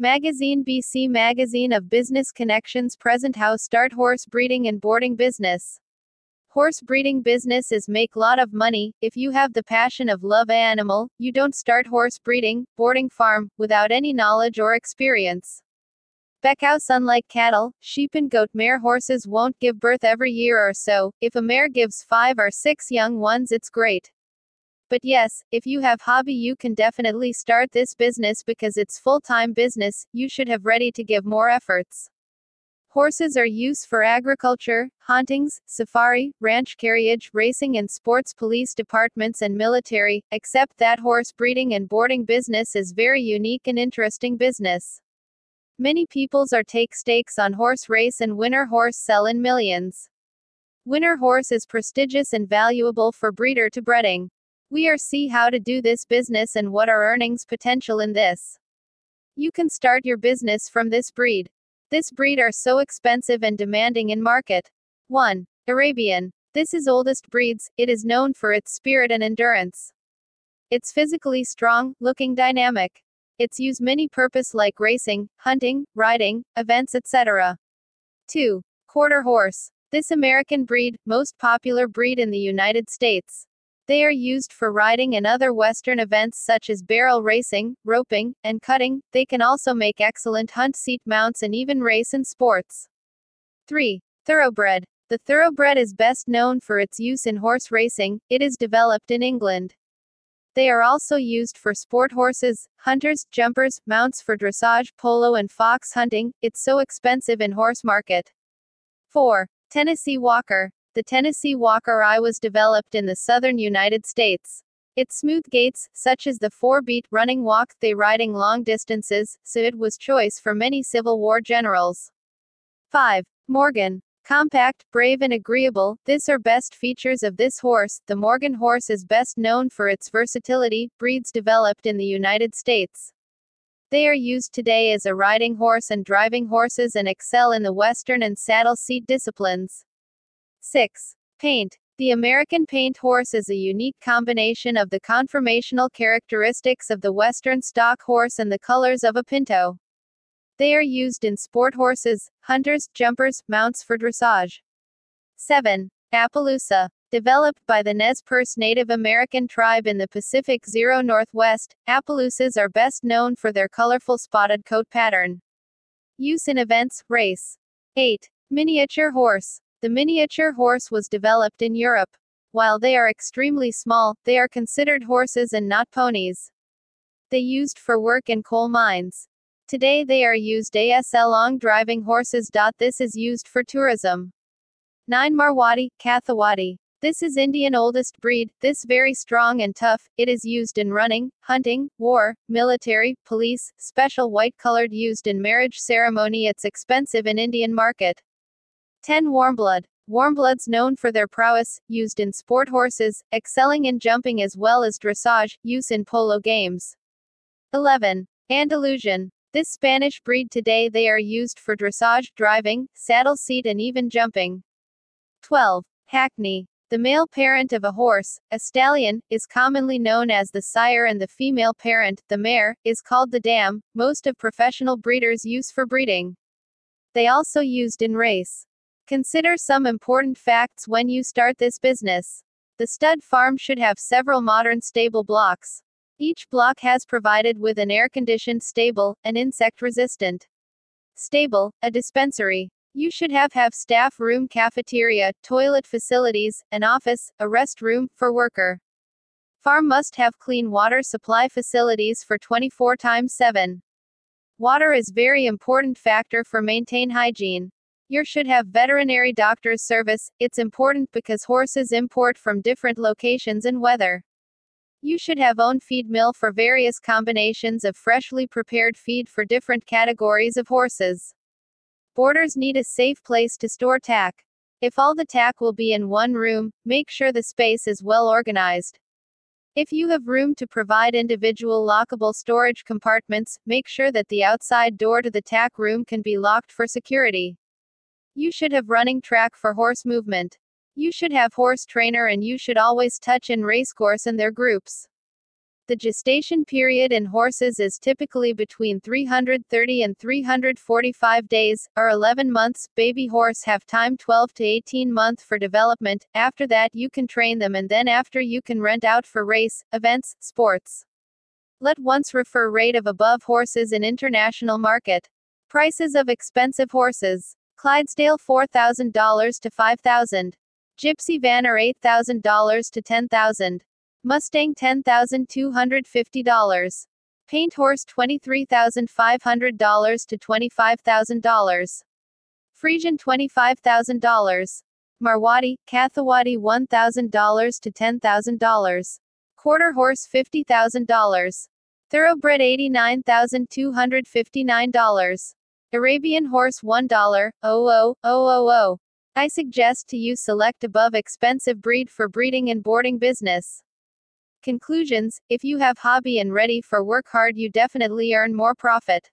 Magazine BC Magazine of Business Connections present how start horse breeding and boarding business. Horse breeding business is make lot of money. If you have the passion of love animal, you don't start horse breeding, boarding farm, without any knowledge or experience. Beckhouse Unlike cattle, sheep and goat mare horses won't give birth every year or so. If a mare gives five or six young ones, it's great. But yes, if you have hobby, you can definitely start this business because it's full-time business. You should have ready to give more efforts. Horses are used for agriculture, huntings, safari, ranch carriage, racing and sports police departments and military, except that horse breeding and boarding business is very unique and interesting business. Many peoples are take stakes on horse race and winner horse sell in millions. Winner horse is prestigious and valuable for breeder to breeding. We are see how to do this business and what are earnings potential in this. You can start your business from this breed. This breed are so expensive and demanding in market. 1. Arabian. This is oldest breeds, it is known for its spirit and endurance. It's physically strong, looking dynamic. It's used many purpose like racing, hunting, riding, events etc. 2. Quarter horse. This American breed, most popular breed in the United States. They are used for riding and other Western events such as barrel racing, roping, and cutting. They can also make excellent hunt seat mounts and even race in sports. 3. Thoroughbred. The thoroughbred is best known for its use in horse racing, it is developed in England. They are also used for sport horses, hunters, jumpers, mounts for dressage, polo and fox hunting. It's so expensive in horse market. 4. Tennessee Walker. The Tennessee Walker I was developed in the southern United States. Its smooth gaits, such as the four-beat running walk, they riding long distances, so it was choice for many Civil War generals. 5. Morgan. Compact, brave and agreeable, this are best features of this horse. The Morgan horse is best known for its versatility, breeds developed in the United States. They are used today as a riding horse and driving horses and excel in the western and saddle seat disciplines. 6. Paint. The American paint horse is a unique combination of the conformational characteristics of the western stock horse and the colors of a pinto. They are used in sport horses, hunters, jumpers, mounts for dressage. 7. Appaloosa. Developed by the Nez Perce Native American tribe in the Pacific Zero Northwest, Appaloosas are best known for their colorful spotted coat pattern. Use in events, race. 8. Miniature horse. The miniature horse was developed in Europe. While they are extremely small, they are considered horses and not ponies. They used for work in coal mines. Today they are used as long driving horses. This is used for tourism. 9 Marwadi, Kathawadi. This is Indian oldest breed, this very strong and tough, it is used in running, hunting, war, military, police, special white colored used in marriage ceremony it's expensive in Indian market. 10 Warmblood. Warmbloods known for their prowess, used in sport horses, excelling in jumping as well as dressage, use in polo games. 11. Andalusian. This Spanish breed today they are used for dressage, driving, saddle seat and even jumping. 12. Hackney. The male parent of a horse, a stallion, is commonly known as the sire and the female parent, the mare, is called the dam, most of professional breeders use for breeding. They also used in race. Consider some important facts when you start this business. The stud farm should have several modern stable blocks. Each block has provided with an air-conditioned stable, an insect-resistant stable, a dispensary. You should have have staff room cafeteria, toilet facilities, an office, a rest room, for worker. Farm must have clean water supply facilities for 24 times 7. Water is very important factor for maintain hygiene. You should have veterinary doctor's service, it's important because horses import from different locations and weather. You should have own feed mill for various combinations of freshly prepared feed for different categories of horses. Boarders need a safe place to store tack. If all the tack will be in one room, make sure the space is well organized. If you have room to provide individual lockable storage compartments, make sure that the outside door to the tack room can be locked for security. You should have running track for horse movement. You should have horse trainer and you should always touch in racecourse and their groups. The gestation period in horses is typically between 330 and 345 days, or 11 months. Baby horse have time 12 to 18 month for development. After that you can train them and then after you can rent out for race, events, sports. Let once refer rate of above horses in international market. Prices of expensive horses. Clydesdale $4,000 to $5,000, Gypsy Vanner $8,000 to $10,000, Mustang $10,250. Paint Horse $23,500 to $25,000. Friesian $25,000. Marwadi, Kathawadi $1,000 to $10,000. Quarter Horse $50,000. Thoroughbred $89,259. Arabian Horse $1, 00000. I suggest to you select above expensive breed for breeding and boarding business. Conclusions If you have hobby and ready for work hard, you definitely earn more profit.